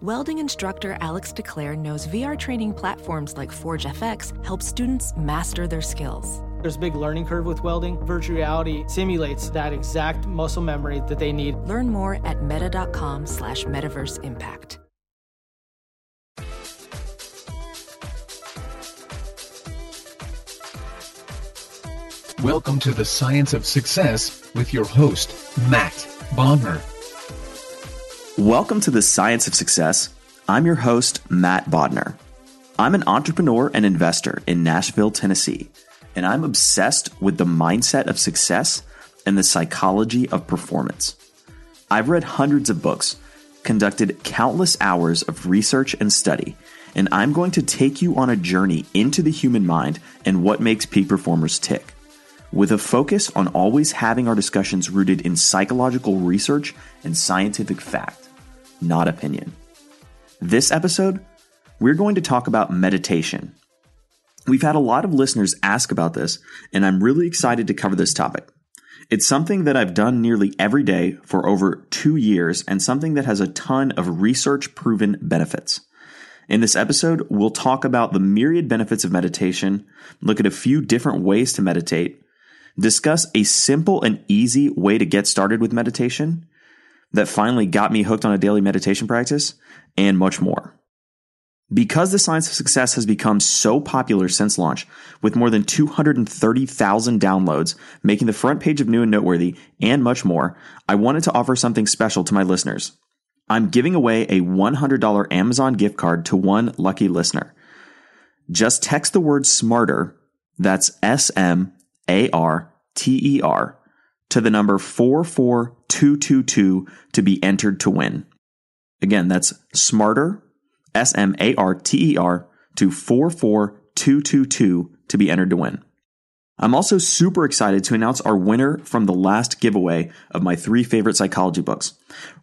Welding instructor Alex DeClaire knows VR training platforms like ForgeFX help students master their skills. There's a big learning curve with welding. Virtual reality simulates that exact muscle memory that they need. Learn more at meta.com slash metaverse impact. Welcome to the Science of Success with your host, Matt Bodnar. Welcome to the Science of Success. I'm your host, Matt Bodnar. I'm an entrepreneur and investor in Nashville, Tennessee, and I'm obsessed with the mindset of success and the psychology of performance. I've read hundreds of books, conducted countless hours of research and study, and I'm going to take you on a journey into the human mind and what makes peak performers tick with a focus on always having our discussions rooted in psychological research and scientific fact, not opinion. This episode, we're going to talk about meditation. We've had a lot of listeners ask about this, and I'm really excited to cover this topic. It's something that I've done nearly every day for over two years and something that has a ton of research proven benefits. In this episode, we'll talk about the myriad benefits of meditation, look at a few different ways to meditate, discuss a simple and easy way to get started with meditation that finally got me hooked on a daily meditation practice, and much more. Because the science of success has become so popular since launch, with more than 230,000 downloads, making the front page of New and Noteworthy, and much more, I wanted to offer something special to my listeners. I'm giving away a $100 Amazon gift card to one lucky listener. Just text the word smarter, that's S M A R T E R, to the number 44222 to be entered to win. Again, that's smarter, S M A R T E R, to 44222 to be entered to win. I'm also super excited to announce our winner from the last giveaway of my three favorite psychology books.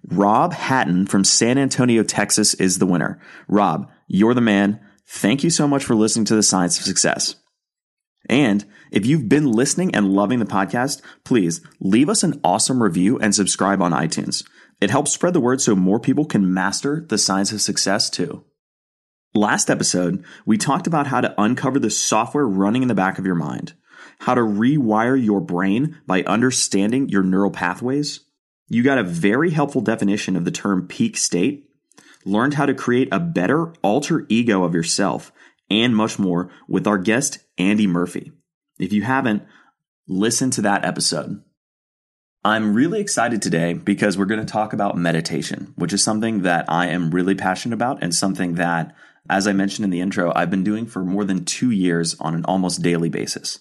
Rob Hatton from San Antonio, Texas is the winner. Rob, you're the man. Thank you so much for listening to the Science of Success. And if you've been listening and loving the podcast, please leave us an awesome review and subscribe on iTunes. It helps spread the word so more people can master the science of success too. Last episode, we talked about how to uncover the software running in the back of your mind, how to rewire your brain by understanding your neural pathways. You got a very helpful definition of the term peak state, learned how to create a better alter ego of yourself, and much more with our guest, Andy Murphy. If you haven't, listen to that episode. I'm really excited today because we're going to talk about meditation, which is something that I am really passionate about and something that, as I mentioned in the intro, I've been doing for more than two years on an almost daily basis.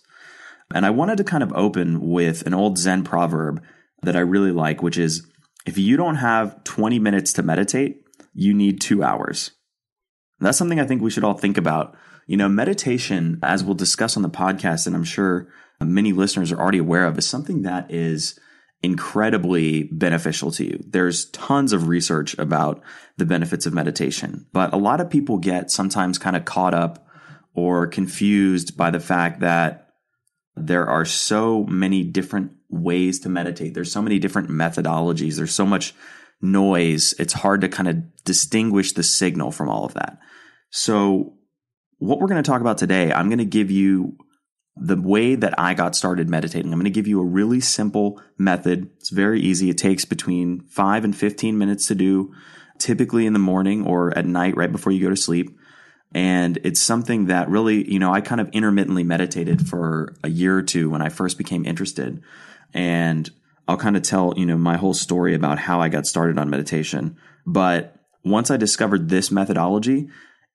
And I wanted to kind of open with an old Zen proverb that I really like, which is if you don't have 20 minutes to meditate, you need two hours. That's something I think we should all think about. You know, meditation, as we'll discuss on the podcast, and I'm sure many listeners are already aware of, is something that is incredibly beneficial to you. There's tons of research about the benefits of meditation, but a lot of people get sometimes kind of caught up or confused by the fact that there are so many different ways to meditate. There's so many different methodologies. There's so much noise. It's hard to kind of distinguish the signal from all of that. So what we're going to talk about today, I'm going to give you the way that I got started meditating. I'm going to give you a really simple method. It's very easy. It takes between five and 15 minutes to do. Typically in the morning or at night right before you go to sleep. And it's something that really, you know, I kind of intermittently meditated for a year or two when I first became interested. And I'll kind of tell, you know, my whole story about how I got started on meditation. But once I discovered this methodology,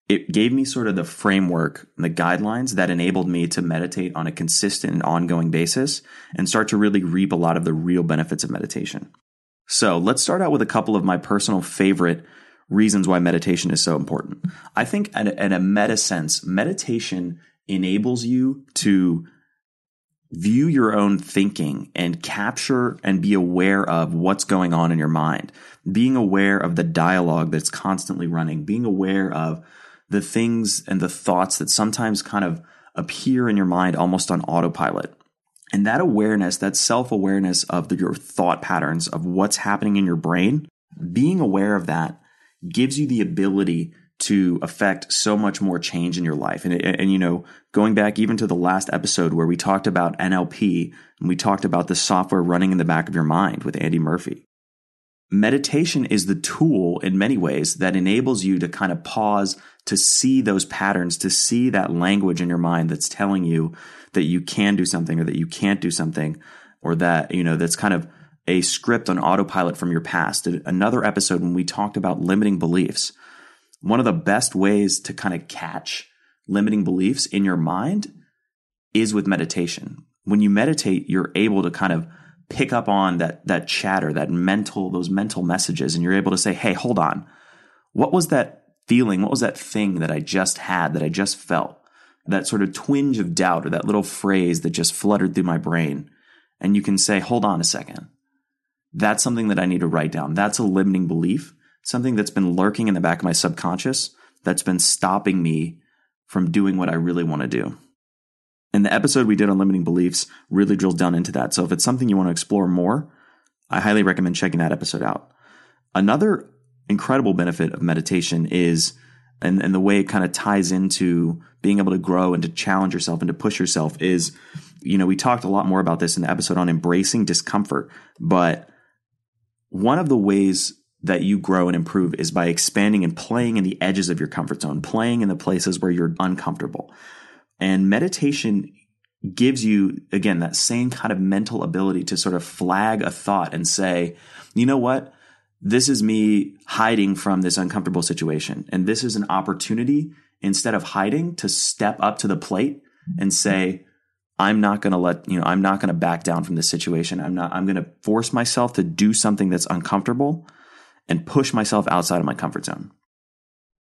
it gave me sort of the framework and the guidelines that enabled me to meditate on a consistent and ongoing basis and start to really reap a lot of the real benefits of meditation. So let's start out with a couple of my personal favorite reasons why meditation is so important. I think in a, in a meta sense, meditation enables you to view your own thinking and capture and be aware of what's going on in your mind, being aware of the dialogue that's constantly running, being aware of the things and the thoughts that sometimes kind of appear in your mind almost on autopilot. And that awareness, that self awareness of the, your thought patterns, of what's happening in your brain, being aware of that gives you the ability to affect so much more change in your life. And, and, you know, going back even to the last episode where we talked about NLP and we talked about the software running in the back of your mind with Andy Murphy. Meditation is the tool in many ways that enables you to kind of pause to see those patterns, to see that language in your mind that's telling you that you can do something or that you can't do something or that, you know, that's kind of a script on autopilot from your past. Another episode when we talked about limiting beliefs one of the best ways to kind of catch limiting beliefs in your mind is with meditation. When you meditate, you're able to kind of pick up on that that chatter, that mental those mental messages and you're able to say, "Hey, hold on. What was that feeling? What was that thing that I just had that I just felt?" That sort of twinge of doubt or that little phrase that just fluttered through my brain. And you can say, "Hold on a second. That's something that I need to write down. That's a limiting belief something that's been lurking in the back of my subconscious that's been stopping me from doing what I really want to do. And the episode we did on limiting beliefs really drills down into that. So if it's something you want to explore more, I highly recommend checking that episode out. Another incredible benefit of meditation is, and, and the way it kind of ties into being able to grow and to challenge yourself and to push yourself is, you know, we talked a lot more about this in the episode on embracing discomfort, but one of the ways that you grow and improve is by expanding and playing in the edges of your comfort zone, playing in the places where you're uncomfortable. And meditation gives you, again, that same kind of mental ability to sort of flag a thought and say, you know what? This is me hiding from this uncomfortable situation. And this is an opportunity instead of hiding to step up to the plate and say, I'm not going to let, you know, I'm not going to back down from this situation. I'm not, I'm going to force myself to do something that's uncomfortable and push myself outside of my comfort zone.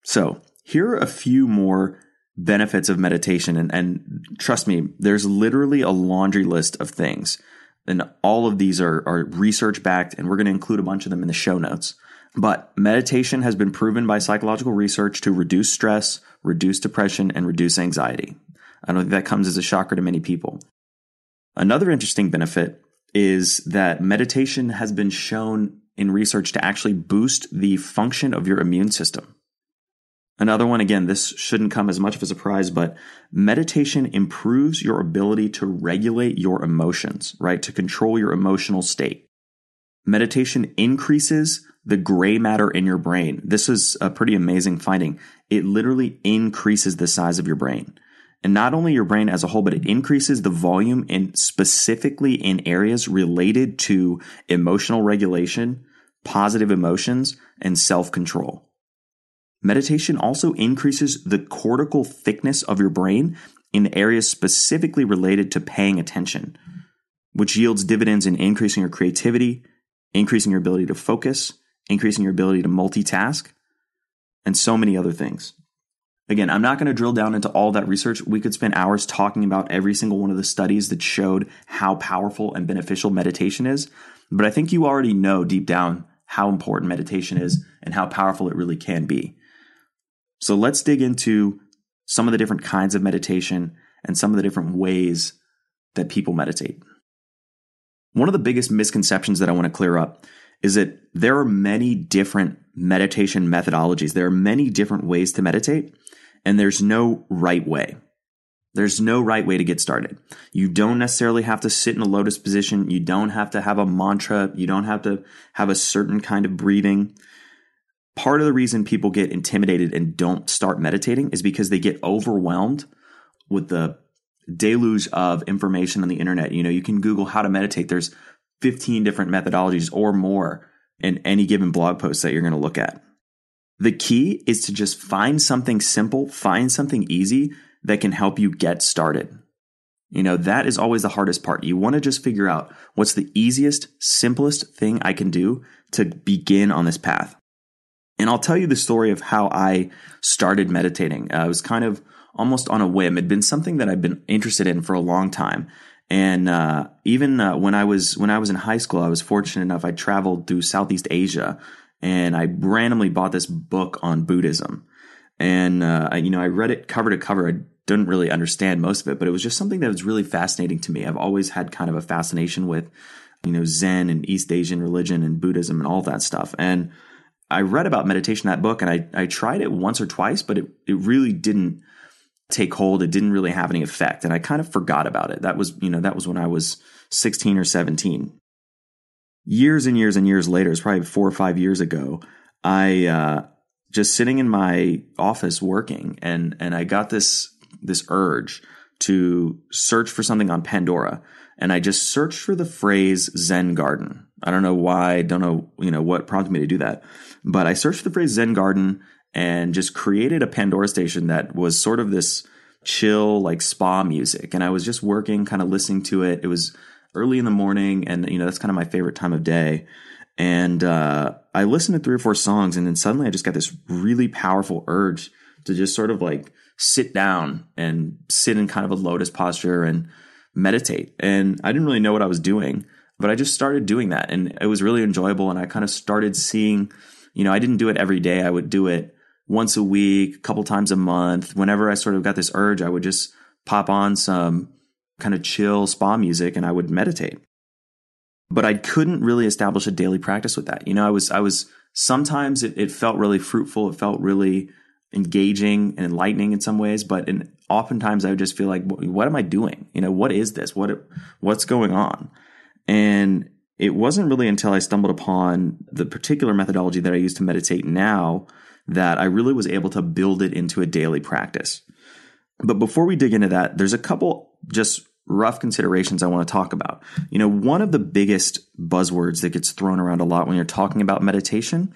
So, here are a few more benefits of meditation. And, and trust me, there's literally a laundry list of things. And all of these are, are research backed, and we're going to include a bunch of them in the show notes. But meditation has been proven by psychological research to reduce stress, reduce depression, and reduce anxiety. I don't think that comes as a shocker to many people. Another interesting benefit is that meditation has been shown in research to actually boost the function of your immune system. Another one, again, this shouldn't come as much of a surprise, but meditation improves your ability to regulate your emotions, right? To control your emotional state. Meditation increases the gray matter in your brain. This is a pretty amazing finding. It literally increases the size of your brain. And not only your brain as a whole, but it increases the volume in specifically in areas related to emotional regulation, positive emotions, and self control. Meditation also increases the cortical thickness of your brain in areas specifically related to paying attention, which yields dividends in increasing your creativity, increasing your ability to focus, increasing your ability to multitask, and so many other things. Again, I'm not going to drill down into all that research. We could spend hours talking about every single one of the studies that showed how powerful and beneficial meditation is. But I think you already know deep down how important meditation is and how powerful it really can be. So let's dig into some of the different kinds of meditation and some of the different ways that people meditate. One of the biggest misconceptions that I want to clear up is that there are many different meditation methodologies. There are many different ways to meditate and there's no right way. There's no right way to get started. You don't necessarily have to sit in a lotus position. You don't have to have a mantra. You don't have to have a certain kind of breathing. Part of the reason people get intimidated and don't start meditating is because they get overwhelmed with the deluge of information on the internet. You know, you can Google how to meditate. There's 15 different methodologies or more in any given blog post that you're going to look at. The key is to just find something simple, find something easy that can help you get started. You know, that is always the hardest part. You want to just figure out what's the easiest, simplest thing I can do to begin on this path. And I'll tell you the story of how I started meditating. Uh, I was kind of almost on a whim. It'd been something that I've been interested in for a long time. And uh, even uh, when I was when I was in high school, I was fortunate enough. I traveled through Southeast Asia, and I randomly bought this book on Buddhism. And uh, I, you know, I read it cover to cover. I didn't really understand most of it, but it was just something that was really fascinating to me. I've always had kind of a fascination with, you know, Zen and East Asian religion and Buddhism and all that stuff. And I read about meditation that book, and I I tried it once or twice, but it it really didn't take hold. It didn't really have any effect. And I kind of forgot about it. That was, you know, that was when I was 16 or 17. Years and years and years later, it's probably four or five years ago, I, uh, just sitting in my office working and, and I got this, this urge to search for something on Pandora. And I just searched for the phrase Zen garden. I don't know why, don't know, you know, what prompted me to do that. But I searched the phrase Zen garden and just created a Pandora station that was sort of this chill, like spa music. And I was just working, kind of listening to it. It was early in the morning, and you know that's kind of my favorite time of day. And uh, I listened to three or four songs, and then suddenly I just got this really powerful urge to just sort of like sit down and sit in kind of a lotus posture and meditate. And I didn't really know what I was doing, but I just started doing that, and it was really enjoyable. And I kind of started seeing, you know, I didn't do it every day. I would do it once a week, a couple times a month. Whenever I sort of got this urge, I would just pop on some kind of chill spa music and I would meditate. But I couldn't really establish a daily practice with that. You know, I was, I was, sometimes it, it felt really fruitful. It felt really engaging and enlightening in some ways, but in, oftentimes I would just feel like, what am I doing? You know, what is this? What, what's going on? And it wasn't really until I stumbled upon the particular methodology that I use to meditate now that I really was able to build it into a daily practice. But before we dig into that, there's a couple just rough considerations I want to talk about. You know, one of the biggest buzzwords that gets thrown around a lot when you're talking about meditation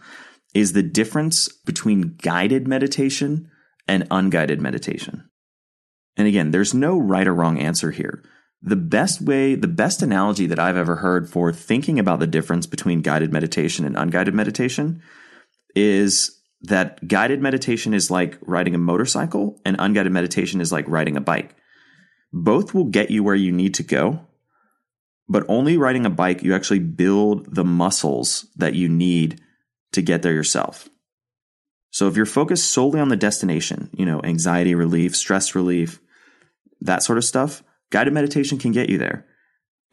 is the difference between guided meditation and unguided meditation. And again, there's no right or wrong answer here. The best way, the best analogy that I've ever heard for thinking about the difference between guided meditation and unguided meditation is that guided meditation is like riding a motorcycle and unguided meditation is like riding a bike. Both will get you where you need to go, but only riding a bike, you actually build the muscles that you need to get there yourself. So if you're focused solely on the destination, you know, anxiety relief, stress relief, that sort of stuff, guided meditation can get you there.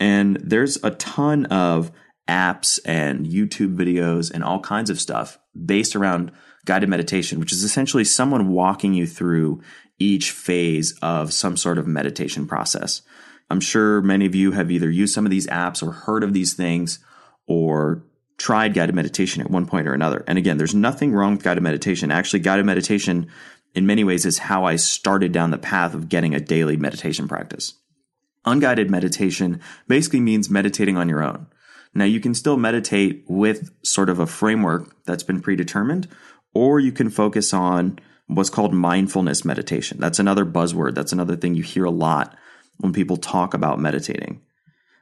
And there's a ton of apps and YouTube videos and all kinds of stuff based around guided meditation, which is essentially someone walking you through each phase of some sort of meditation process. I'm sure many of you have either used some of these apps or heard of these things or tried guided meditation at one point or another. And again, there's nothing wrong with guided meditation. Actually, guided meditation in many ways is how I started down the path of getting a daily meditation practice. Unguided meditation basically means meditating on your own. Now, you can still meditate with sort of a framework that's been predetermined, or you can focus on what's called mindfulness meditation. That's another buzzword. That's another thing you hear a lot when people talk about meditating.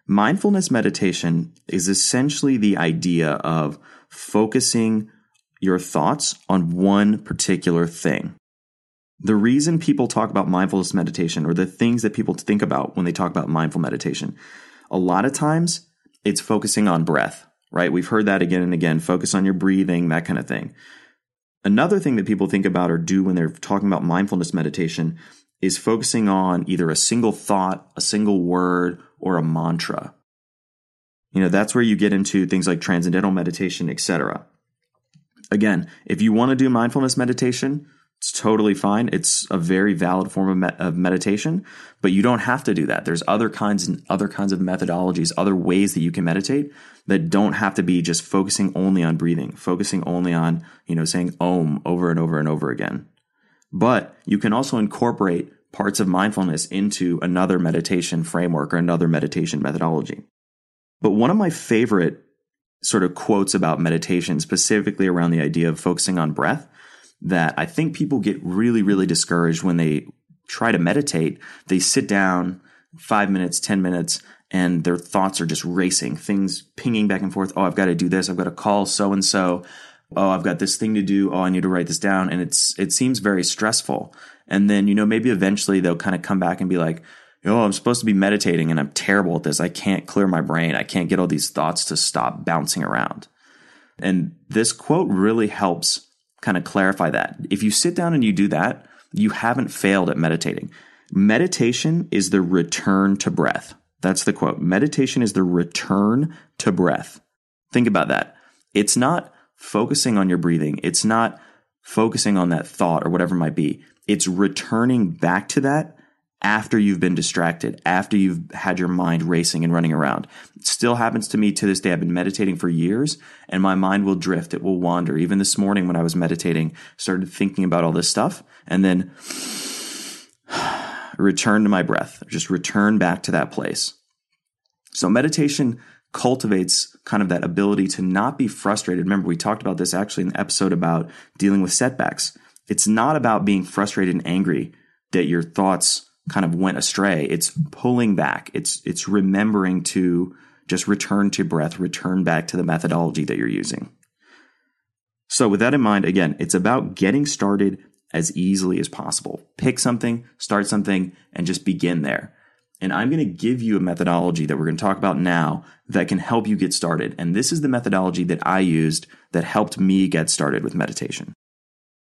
Mindfulness meditation is essentially the idea of focusing your thoughts on one particular thing. The reason people talk about mindfulness meditation or the things that people think about when they talk about mindful meditation, a lot of times it's focusing on breath, right? We've heard that again and again focus on your breathing, that kind of thing. Another thing that people think about or do when they're talking about mindfulness meditation is focusing on either a single thought, a single word, or a mantra. You know, that's where you get into things like transcendental meditation, etc. Again, if you want to do mindfulness meditation, It's totally fine. It's a very valid form of, me- of meditation, but you don't have to do that. There's other kinds and other kinds of methodologies, other ways that you can meditate that don't have to be just focusing only on breathing, focusing only on, you know, saying om over and over and over again. But you can also incorporate parts of mindfulness into another meditation framework or another meditation methodology. But one of my favorite sort of quotes about meditation, specifically around the idea of focusing on breath, that I think people get really, really discouraged when they try to meditate. They sit down five minutes, 10 minutes, and their thoughts are just racing, things pinging back and forth. Oh, I've got to do this. I've got to call so and so. Oh, I've got this thing to do. Oh, I need to write this down. And it's, it seems very stressful. And then, you know, maybe eventually they'll kind of come back and be like, oh, I'm supposed to be meditating and I'm terrible at this. I can't clear my brain. I can't get all these thoughts to stop bouncing around. And this quote really helps kind of clarify that. If you sit down and you do that, you haven't failed at meditating. Meditation is the return to breath. That's the quote. Meditation is the return to breath. Think about that. It's not focusing on your breathing. It's not focusing on that thought or whatever it might be. It's returning back to that after you've been distracted, after you've had your mind racing and running around. It still happens to me to this day. I've been meditating for years and my mind will drift. It will wander. Even this morning when I was meditating, started thinking about all this stuff and then return to my breath, just return back to that place. So meditation cultivates kind of that ability to not be frustrated. Remember, we talked about this actually in the episode about dealing with setbacks. It's not about being frustrated and angry that your thoughts kind of went astray. It's pulling back. It's it's remembering to just return to breath, return back to the methodology that you're using. So with that in mind, again, it's about getting started as easily as possible. Pick something, start something, and just begin there. And I'm going to give you a methodology that we're going to talk about now that can help you get started. And this is the methodology that I used that helped me get started with meditation.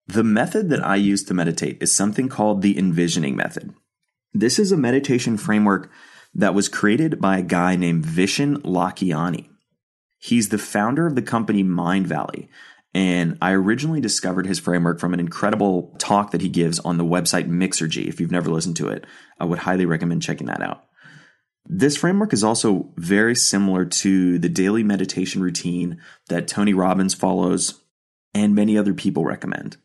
The method that I use to meditate is something called the envisioning method. This is a meditation framework that was created by a guy named Vishen Lakhiani. He's the founder of the company Mindvalley, And I originally discovered his framework from an incredible talk that he gives on the website Mixergy. If you've never listened to it, I would highly recommend checking that out. This framework is also very similar to the daily meditation routine that Tony Robbins follows and many other people recommend.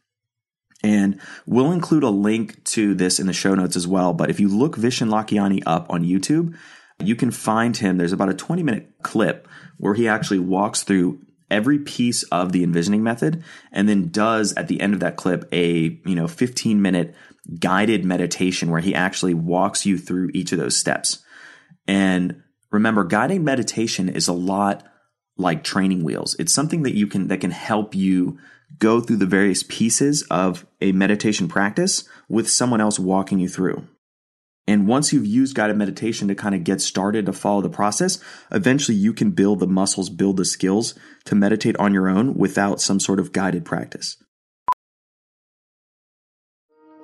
And we'll include a link to this in the show notes as well. But if you look Vishen Lakhiani up on YouTube, you can find him. There's about a 20 minute clip where he actually walks through every piece of the envisioning method and then does at the end of that clip a, you know, 15 minute guided meditation where he actually walks you through each of those steps. And remember, guided meditation is a lot like training wheels. It's something that you can, that can help you go through the various pieces of a meditation practice with someone else walking you through. And once you've used guided meditation to kind of get started to follow the process, eventually you can build the muscles, build the skills to meditate on your own without some sort of guided practice.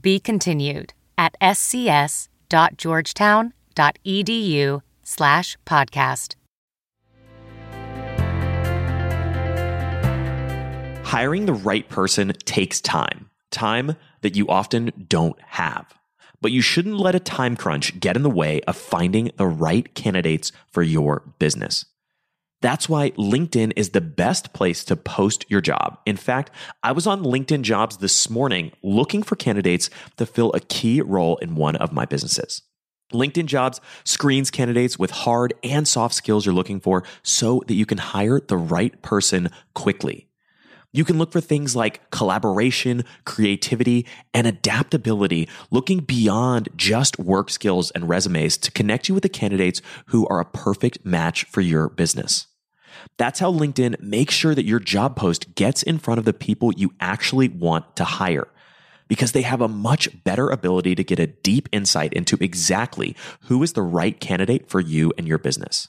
Be continued at scs.georgetown.edu slash podcast. Hiring the right person takes time, time that you often don't have. But you shouldn't let a time crunch get in the way of finding the right candidates for your business. That's why LinkedIn is the best place to post your job. In fact, I was on LinkedIn jobs this morning looking for candidates to fill a key role in one of my businesses. LinkedIn jobs screens candidates with hard and soft skills you're looking for so that you can hire the right person quickly. You can look for things like collaboration, creativity, and adaptability, looking beyond just work skills and resumes to connect you with the candidates who are a perfect match for your business. That's how LinkedIn makes sure that your job post gets in front of the people you actually want to hire because they have a much better ability to get a deep insight into exactly who is the right candidate for you and your business.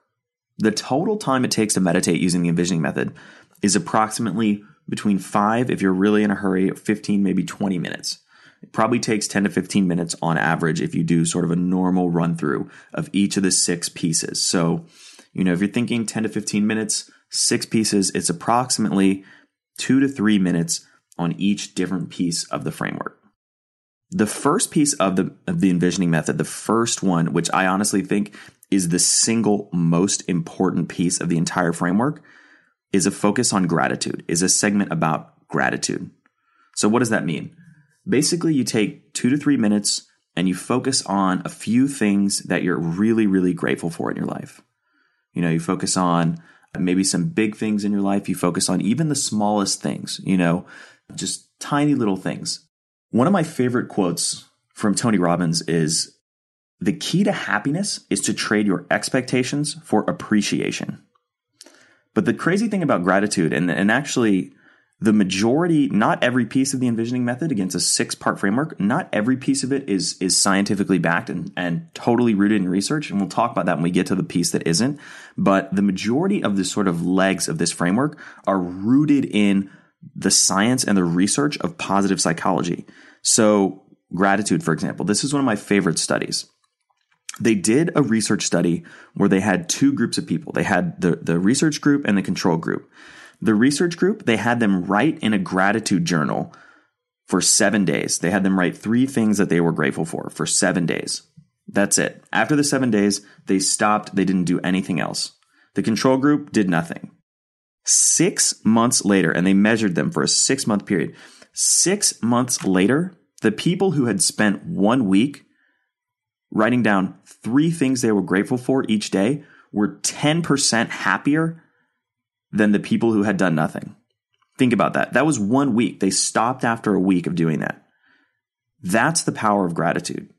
The total time it takes to meditate using the envisioning method is approximately between five, if you're really in a hurry, 15, maybe 20 minutes. It probably takes 10 to 15 minutes on average if you do sort of a normal run through of each of the six pieces. So, you know, if you're thinking 10 to 15 minutes, six pieces, it's approximately two to three minutes on each different piece of the framework. The first piece of the of the envisioning method, the first one, which I honestly think is the single most important piece of the entire framework, is a focus on gratitude, is a segment about gratitude. So what does that mean? Basically, you take 2 to 3 minutes and you focus on a few things that you're really really grateful for in your life. You know, you focus on maybe some big things in your life, you focus on even the smallest things, you know, just tiny little things one of my favorite quotes from Tony Robbins is the key to happiness is to trade your expectations for appreciation. But the crazy thing about gratitude, and, and actually the majority, not every piece of the envisioning method against a six part framework, not every piece of it is, is scientifically backed and, and totally rooted in research. And we'll talk about that when we get to the piece that isn't. But the majority of the sort of legs of this framework are rooted in the science and the research of positive psychology. So, gratitude, for example, this is one of my favorite studies. They did a research study where they had two groups of people. They had the, the research group and the control group. The research group, they had them write in a gratitude journal for seven days. They had them write three things that they were grateful for for seven days. That's it. After the seven days, they stopped. They didn't do anything else. The control group did nothing. Six months later, and they measured them for a six month period. Six months later, the people who had spent one week writing down three things they were grateful for each day were 10% happier than the people who had done nothing. Think about that. That was one week. They stopped after a week of doing that. That's the power of gratitude.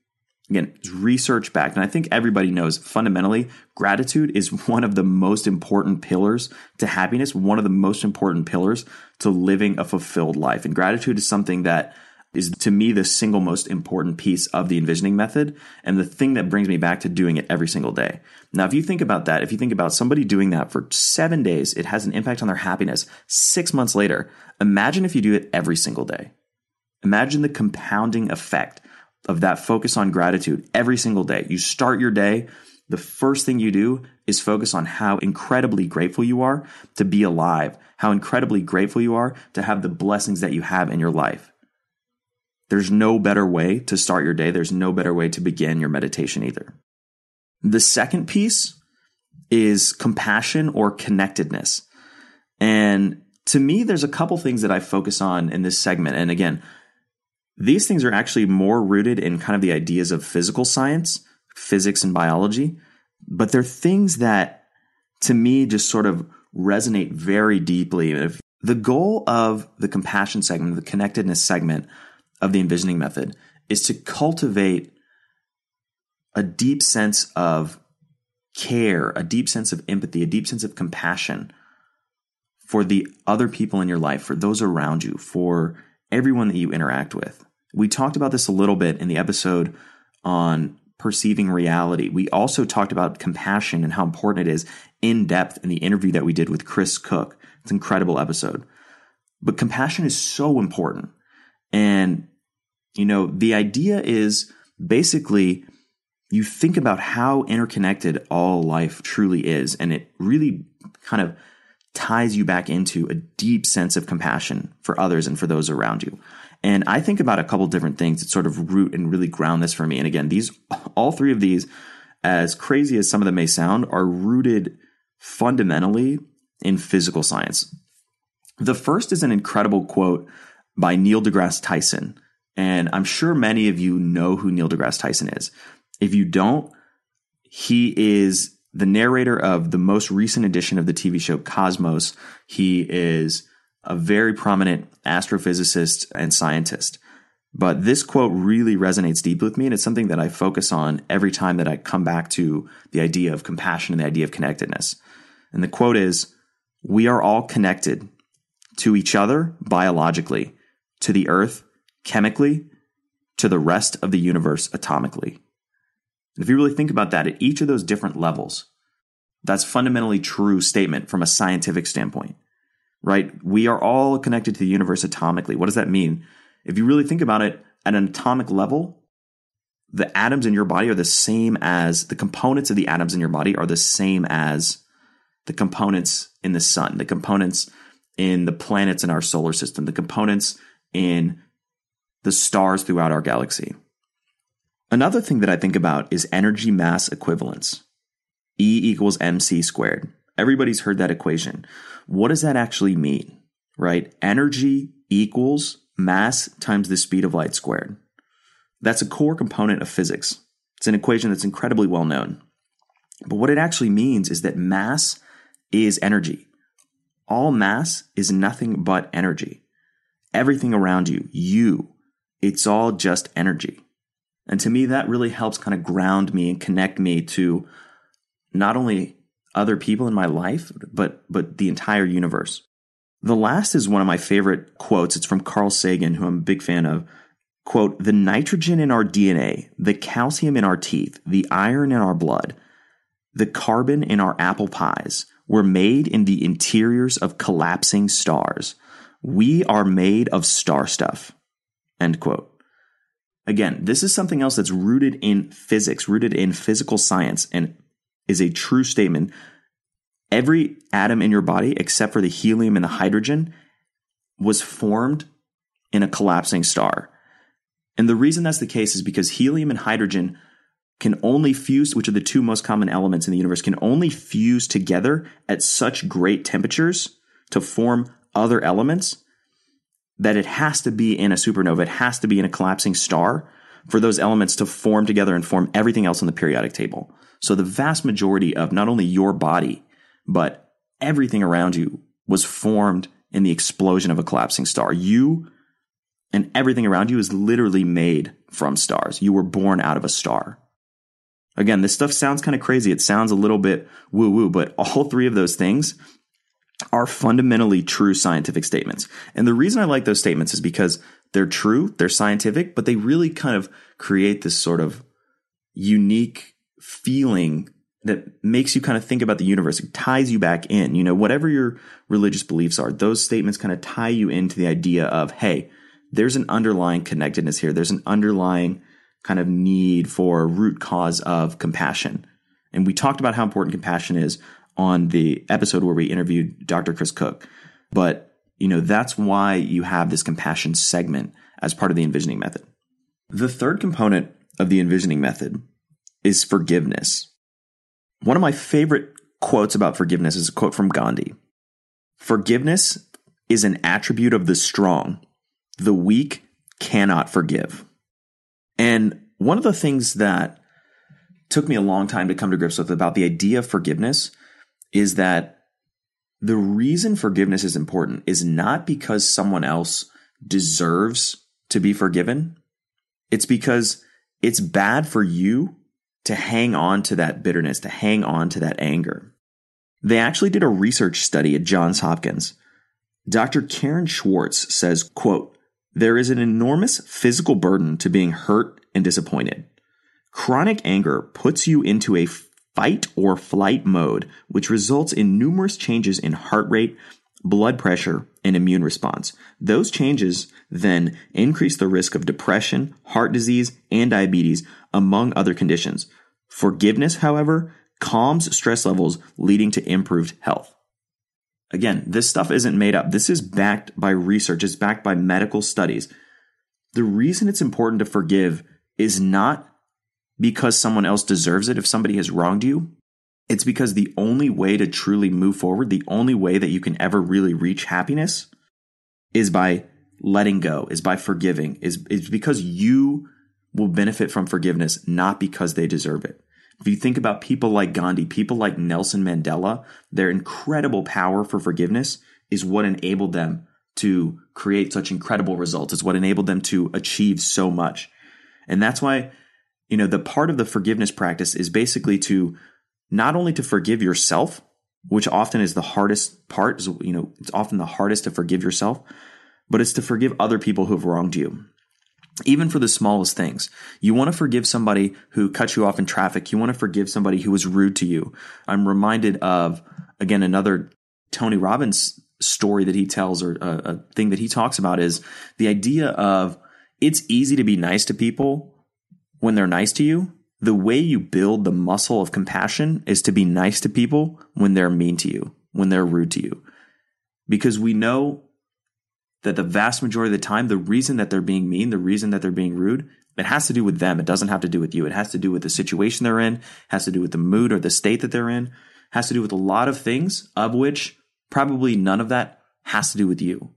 Again, it's research backed. And I think everybody knows fundamentally gratitude is one of the most important pillars to happiness, one of the most important pillars to living a fulfilled life. And gratitude is something that is to me the single most important piece of the envisioning method and the thing that brings me back to doing it every single day. Now, if you think about that, if you think about somebody doing that for seven days, it has an impact on their happiness. Six months later, imagine if you do it every single day. Imagine the compounding effect of that focus on gratitude every single day. You start your day, the first thing you do is focus on how incredibly grateful you are to be alive, how incredibly grateful you are to have the blessings that you have in your life. There's no better way to start your day. There's no better way to begin your meditation either. The second piece is compassion or connectedness. And to me, there's a couple things that I focus on in this segment. And again, these things are actually more rooted in kind of the ideas of physical science, physics, and biology, but they're things that to me just sort of resonate very deeply. If the goal of the compassion segment, the connectedness segment of the envisioning method is to cultivate a deep sense of care, a deep sense of empathy, a deep sense of compassion for the other people in your life, for those around you, for everyone that you interact with. We talked about this a little bit in the episode on perceiving reality. We also talked about compassion and how important it is in depth in the interview that we did with Chris Kukk. It's an incredible episode. But compassion is so important. And, you know, the idea is basically you think about how interconnected all life truly is, and it really kind of ties you back into a deep sense of compassion for others and for those around you. And I think about a couple different things that sort of root and really ground this for me. And again, these, all three of these, as crazy as some of them may sound, are rooted fundamentally in physical science. The first is an incredible quote by Neil deGrasse Tyson. And I'm sure many of you know who Neil deGrasse Tyson is. If you don't, he is the narrator of the most recent edition of the TV show Cosmos. He is a very prominent astrophysicist and scientist. But this quote really resonates deep with me, and it's something that I focus on every time that I come back to the idea of compassion and the idea of connectedness. And the quote is We are all connected to each other biologically, to the earth chemically, to the rest of the universe atomically. And if you really think about that at each of those different levels, that's fundamentally true statement from a scientific standpoint, right? We are all connected to the universe atomically. What does that mean? If you really think about it at an atomic level, the atoms in your body are the same as the components of the atoms in your body are the same as the components in the sun, the components in the planets in our solar system, the components in the stars throughout our galaxy. Another thing that I think about is energy mass equivalence. E equals mc squared. Everybody's heard that equation. What does that actually mean? Right? Energy equals mass times the speed of light squared. That's a core component of physics. It's an equation that's incredibly well known. But what it actually means is that mass is energy. All mass is nothing but energy. Everything around you, you, it's all just energy. And to me, that really helps kind of ground me and connect me to not only other people in my life, but, but the entire universe. The last is one of my favorite quotes. It's from Carl Sagan, who I'm a big fan of. Quote, the nitrogen in our DNA, the calcium in our teeth, the iron in our blood, the carbon in our apple pies were made in the interiors of collapsing stars. We are made of star stuff. End quote. Again, this is something else that's rooted in physics, rooted in physical science, and is a true statement. Every atom in your body, except for the helium and the hydrogen, was formed in a collapsing star. And the reason that's the case is because helium and hydrogen can only fuse, which are the two most common elements in the universe, can only fuse together at such great temperatures to form other elements that it has to be in a supernova, it has to be in a collapsing star for those elements to form together and form everything else on the periodic table. So the vast majority of not only your body, but everything around you was formed in the explosion of a collapsing star. You and everything around you is literally made from stars. You were born out of a star. Again, this stuff sounds kind of crazy. It sounds a little bit woo woo, but all three of those things are fundamentally true scientific statements. And the reason I like those statements is because they're true, they're scientific, but they really kind of create this sort of unique feeling that makes you kind of think about the universe. It ties you back in. You know, whatever your religious beliefs are, those statements kind of tie you into the idea of, hey, there's an underlying connectedness here. There's an underlying kind of need for root cause of compassion. And we talked about how important compassion is on the episode where we interviewed Dr. Chris Kukk. But, you know, that's why you have this compassion segment as part of the envisioning method. The third component of the envisioning method is forgiveness. One of my favorite quotes about forgiveness is a quote from Gandhi. Forgiveness is an attribute of the strong. The weak cannot forgive. And one of the things that took me a long time to come to grips with about the idea of forgiveness is that the reason forgiveness is important is not because someone else deserves to be forgiven. It's because it's bad for you to hang on to that bitterness, to hang on to that anger. They actually did a research study at Johns Hopkins. Dr. Karen Swartz says, quote, there is an enormous physical burden to being hurt and disappointed. Chronic anger puts you into a fight or flight mode, which results in numerous changes in heart rate, blood pressure, and immune response. Those changes then increase the risk of depression, heart disease, and diabetes, among other conditions. Forgiveness, however, calms stress levels, leading to improved health. Again, this stuff isn't made up. This is backed by research, it's backed by medical studies. The reason it's important to forgive is not because someone else deserves it if somebody has wronged you. It's because the only way to truly move forward, the only way that you can ever really reach happiness is by letting go, is by forgiving, is, is because you will benefit from forgiveness, not because they deserve it. If you think about people like Gandhi, people like Nelson Mandela, their incredible power for forgiveness is what enabled them to create such incredible results. It's what enabled them to achieve so much. And that's why, you know, the part of the forgiveness practice is basically to not only to forgive yourself, which often is the hardest part, is, you know, it's often the hardest to forgive yourself, but it's to forgive other people who have wronged you even for the smallest things. You want to forgive somebody who cut you off in traffic. You want to forgive somebody who was rude to you. I'm reminded of, again, another Tony Robbins story that he tells or a, a thing that he talks about is the idea of it's easy to be nice to people when they're nice to you. The way you build the muscle of compassion is to be nice to people when they're mean to you, when they're rude to you. Because we know that the vast majority of the time, the reason that they're being mean, the reason that they're being rude, it has to do with them. It doesn't have to do with you. It has to do with the situation they're in, has to do with the mood or the state that they're in, has to do with a lot of things, of which probably none of that has to do with you.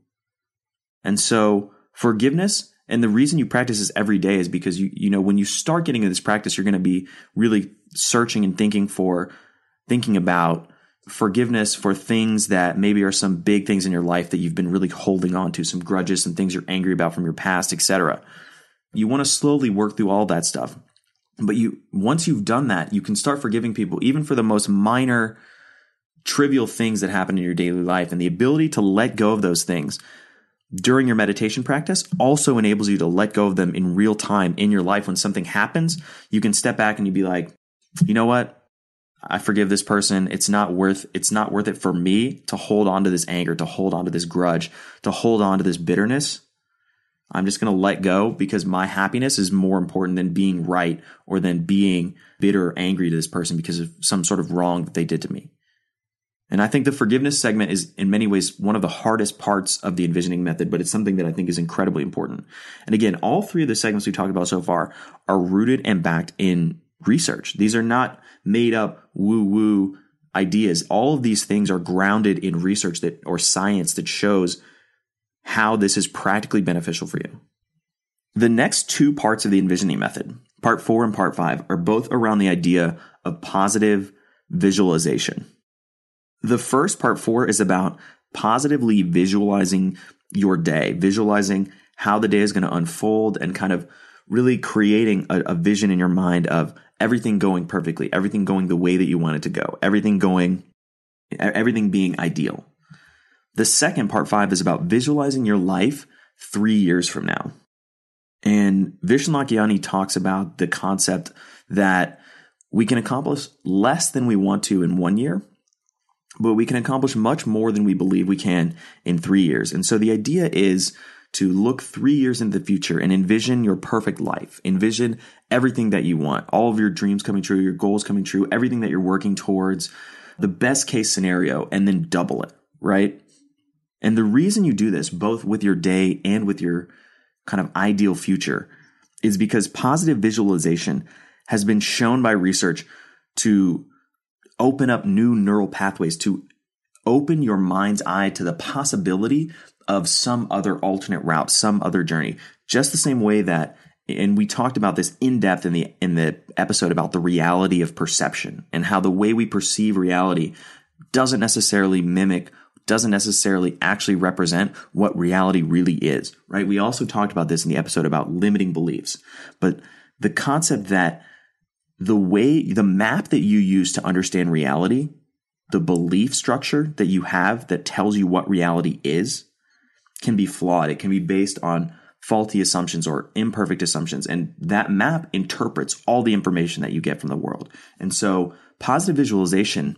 And so forgiveness and the reason you practice this every day is because you, you know, when you start getting into this practice, you're going to be really searching and thinking for, thinking about forgiveness for things that maybe are some big things in your life that you've been really holding on to, some grudges, some things you're angry about from your past, etc. You want to slowly work through all that stuff. But you once you've done that, you can start forgiving people even for the most minor trivial things that happen in your daily life and the ability to let go of those things during your meditation practice also enables you to let go of them in real time in your life when something happens you can step back and you be like you know what I forgive this person. It's not worth it's not worth it for me to hold on to this anger, to hold on to this grudge, to hold on to this bitterness. I'm just going to let go because my happiness is more important than being right or than being bitter or angry to this person because of some sort of wrong that they did to me. And I think the forgiveness segment is in many ways one of the hardest parts of the envisioning method, but it's something that I think is incredibly important. And again, all three of the segments we've talked about so far are rooted and backed in research. These are not made up woo woo ideas. All of these things are grounded in research that or science that shows how this is practically beneficial for you. The next two parts of the envisioning method, part four and part five, are both around the idea of positive visualization. The first part four is about positively visualizing your day, visualizing how the day is going to unfold and kind of really creating a, a vision in your mind of everything going perfectly, everything going the way that you want it to go, everything going, everything being ideal. The second part five is about visualizing your life three years from now. And Lakhiani talks about the concept that we can accomplish less than we want to in one year, but we can accomplish much more than we believe we can in three years. And so the idea is to look three years into the future and envision your perfect life. Envision everything that you want, all of your dreams coming true, your goals coming true, everything that you're working towards, the best case scenario, and then double it, right? And the reason you do this, both with your day and with your kind of ideal future, is because positive visualization has been shown by research to open up new neural pathways, to open your mind's eye to the possibility of some other alternate route, some other journey. Just the same way that and we talked about this in depth in the in the episode about the reality of perception and how the way we perceive reality doesn't necessarily mimic doesn't necessarily actually represent what reality really is, right? We also talked about this in the episode about limiting beliefs. But the concept that the way the map that you use to understand reality, the belief structure that you have that tells you what reality is can be flawed. It can be based on faulty assumptions or imperfect assumptions. And that map interprets all the information that you get from the world. And so positive visualization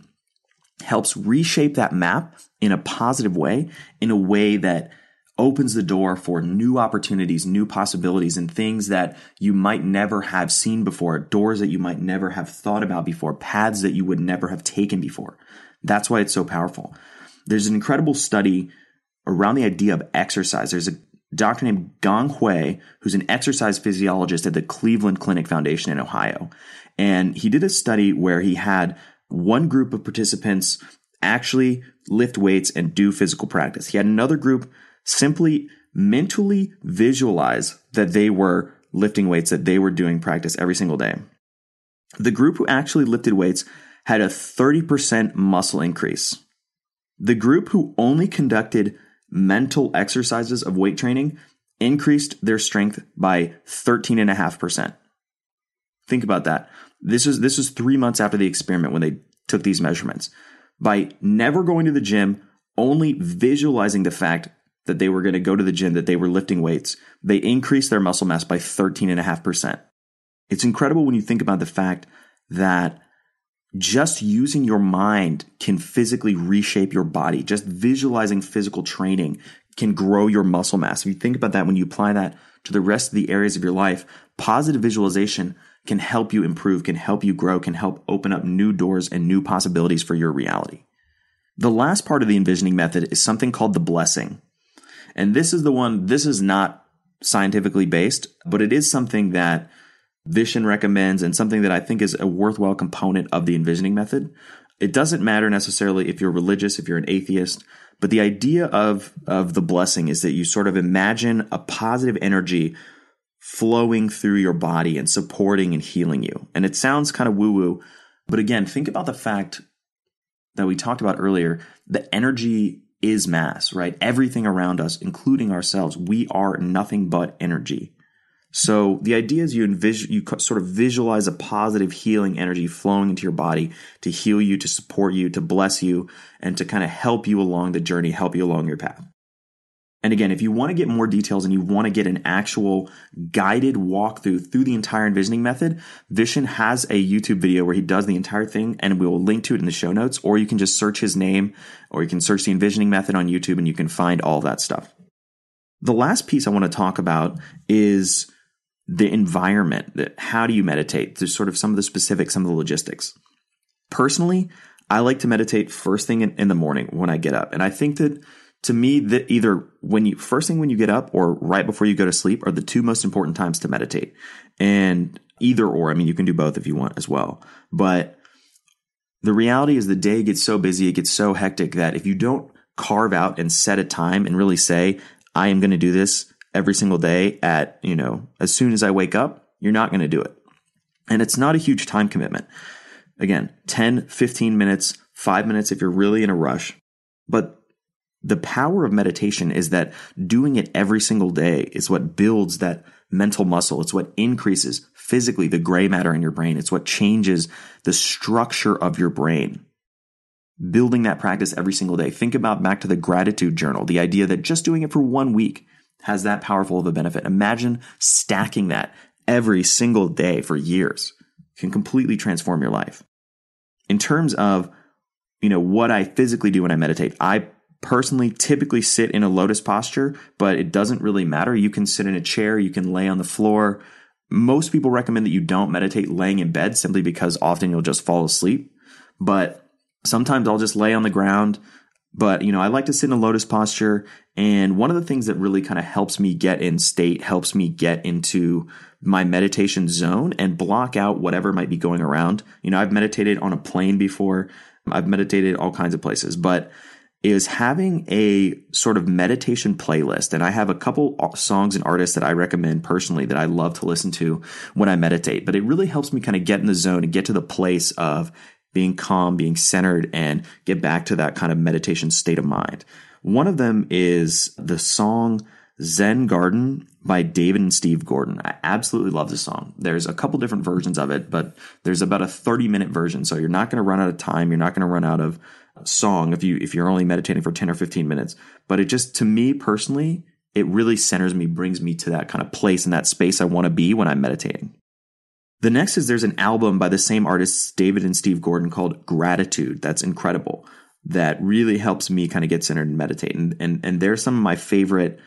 helps reshape that map in a positive way, in a way that opens the door for new opportunities, new possibilities, and things that you might never have seen before, doors that you might never have thought about before, paths that you would never have taken before. That's why it's so powerful. There's an incredible study around the idea of exercise. There's a doctor named Guang Yue, who's an exercise physiologist at the Cleveland Clinic Foundation in Ohio. And he did a study where he had one group of participants actually lift weights and do physical practice. He had another group simply mentally visualize that they were lifting weights, that they were doing practice every single day. The group who actually lifted weights had a 30% muscle increase. The group who only conducted mental exercises of weight training increased their strength by 13.5%. Think about that. This was this was 3 months after the experiment when they took these measurements. By never going to the gym, only visualizing the fact that they were going to go to the gym, that they were lifting weights, they increased their muscle mass by 13.5%. It's incredible when you think about the fact that just using your mind can physically reshape your body. Just visualizing physical training can grow your muscle mass. If you think about that, when you apply that to the rest of the areas of your life, positive visualization can help you improve, can help you grow, can help open up new doors and new possibilities for your reality. The last part of the envisioning method is something called the blessing. And this is the one, this is not scientifically based, but it is something that Vishen recommends and something that I think is a worthwhile component of the envisioning method. It doesn't matter necessarily if you're religious, if you're an atheist, but the idea of, of the blessing is that you sort of imagine a positive energy flowing through your body and supporting and healing you. And it sounds kind of woo woo, but again, think about the fact that we talked about earlier. The energy is mass, right? Everything around us, including ourselves, we are nothing but energy. So the idea is you envision, you sort of visualize a positive healing energy flowing into your body to heal you, to support you, to bless you, and to kind of help you along the journey, help you along your path. And again, if you want to get more details and you want to get an actual guided walkthrough through the entire envisioning method, Vishen has a YouTube video where he does the entire thing and we will link to it in the show notes, or you can just search his name or you can search the envisioning method on YouTube and you can find all that stuff. The last piece I want to talk about is the environment that how do you meditate there's sort of some of the specifics some of the logistics personally i like to meditate first thing in, in, the morning when i get up and i think that to me that either when you first thing when you get up or right before you go to sleep are the two most important times to meditate and either or i mean you can do both if you want as well but the reality is the day gets so busy it gets so hectic that if you don't carve out and set a time and really say i am going to do this every single day at, you know, as soon as I wake up, you're not going to do it. And it's not a huge time commitment. Again, 10, 15 minutes, five minutes if you're really in a rush. But the power of meditation is that doing it every single day is what builds that mental muscle. It's what increases physically the gray matter in your brain. It's what changes the structure of your brain. Building that practice every single day. Think about back to the gratitude journal, the idea that just doing it for one week has that powerful of a benefit. Imagine stacking that every single day for years can completely transform your life. In terms of, you know, what I physically do when I meditate, I personally typically sit in a lotus posture, but it doesn't really matter. You can sit in a chair, you can lay on the floor. Most people recommend that you don't meditate laying in bed simply because often you'll just fall asleep. But sometimes I'll just lay on the ground. But, you know, I like to sit in a lotus posture. And one of the things that really kind of helps me get in state, helps me get into my meditation zone and block out whatever might be going around. You know, I've meditated on a plane before, I've meditated all kinds of places, but is having a sort of meditation playlist. And I have a couple songs and artists that I recommend personally that I love to listen to when I meditate. But it really helps me kind of get in the zone and get to the place of being calm, being centered, and get back to that kind of meditation state of mind. One of them is the song Zen Garden by David and Steve Gordon. I absolutely love this song. There's a couple different versions of it, but there's about a 30 minute version. So you're not going to run out of time. You're not going to run out of song if you, if you're only meditating for 10 or 15 minutes. But it just, to me personally, it really centers me, brings me to that kind of place and that space I want to be when I'm meditating. The next is there's an album by the same artists, David and Steve Gordon, called Gratitude. That's incredible. That really helps me kind of get centered and meditate. And, and, and they're some of my favorite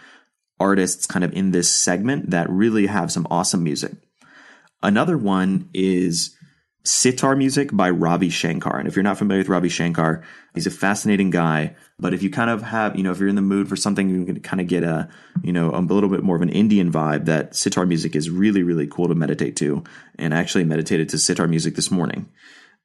artists kind of in this segment that really have some awesome music. Another one is sitar music by Ravi Shankar. And if you're not familiar with Ravi Shankar, he's a fascinating guy. But if you kind of have, you know, if you're in the mood for something, you can kind of get a, you know, a little bit more of an Indian vibe. That sitar music is really, really cool to meditate to. And I actually meditated to sitar music this morning.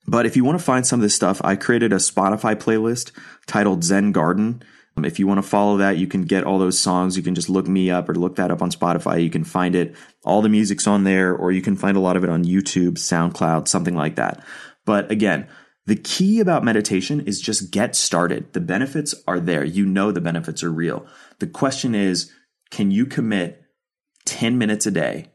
But if you want to find some of this stuff, I created a Spotify playlist titled Zen Garden. If you want to follow that, you can get all those songs. You can just look me up or look that up on Spotify. You can find it. All the music's on there, or you can find a lot of it on YouTube, SoundCloud, something like that. But again, the key about meditation is just get started. The benefits are there. You know the benefits are real. The question is, can you commit 10 minutes a day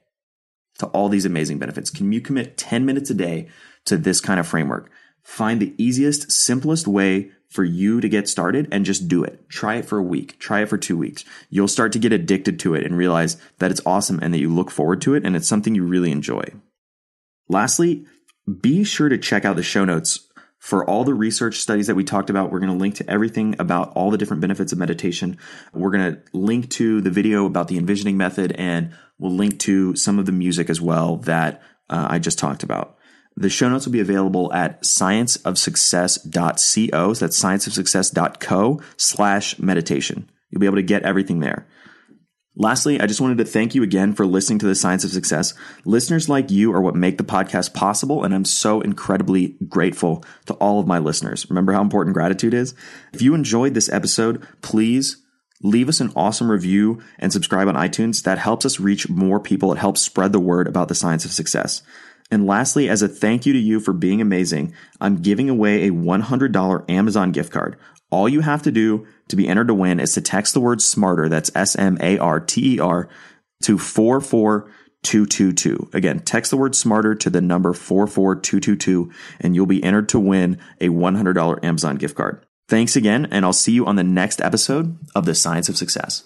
to all these amazing benefits? Can you commit 10 minutes a day to this kind of framework? Find the easiest, simplest way for you to get started and just do it. Try it for a week. Try it for two weeks. You'll start to get addicted to it and realize that it's awesome and that you look forward to it and it's something you really enjoy. Lastly, be sure to check out the show notes for all the research studies that we talked about. We're going to link to everything about all the different benefits of meditation. We're going to link to the video about the envisioning method and we'll link to some of the music as well that uh, I just talked about. The show notes will be available at scienceofsuccess.co. So that's scienceofsuccess.co slash meditation. You'll be able to get everything there. Lastly, I just wanted to thank you again for listening to the Science of Success. Listeners like you are what make the podcast possible, and I'm so incredibly grateful to all of my listeners. Remember how important gratitude is? If you enjoyed this episode, please leave us an awesome review and subscribe on iTunes. That helps us reach more people. It helps spread the word about the science of success. And lastly, as a thank you to you for being amazing, I'm giving away a $100 Amazon gift card. All you have to do to be entered to win is to text the word smarter, that's S M A R T E R, to 44222. Again, text the word smarter to the number 44222, and you'll be entered to win a $100 Amazon gift card. Thanks again, and I'll see you on the next episode of The Science of Success.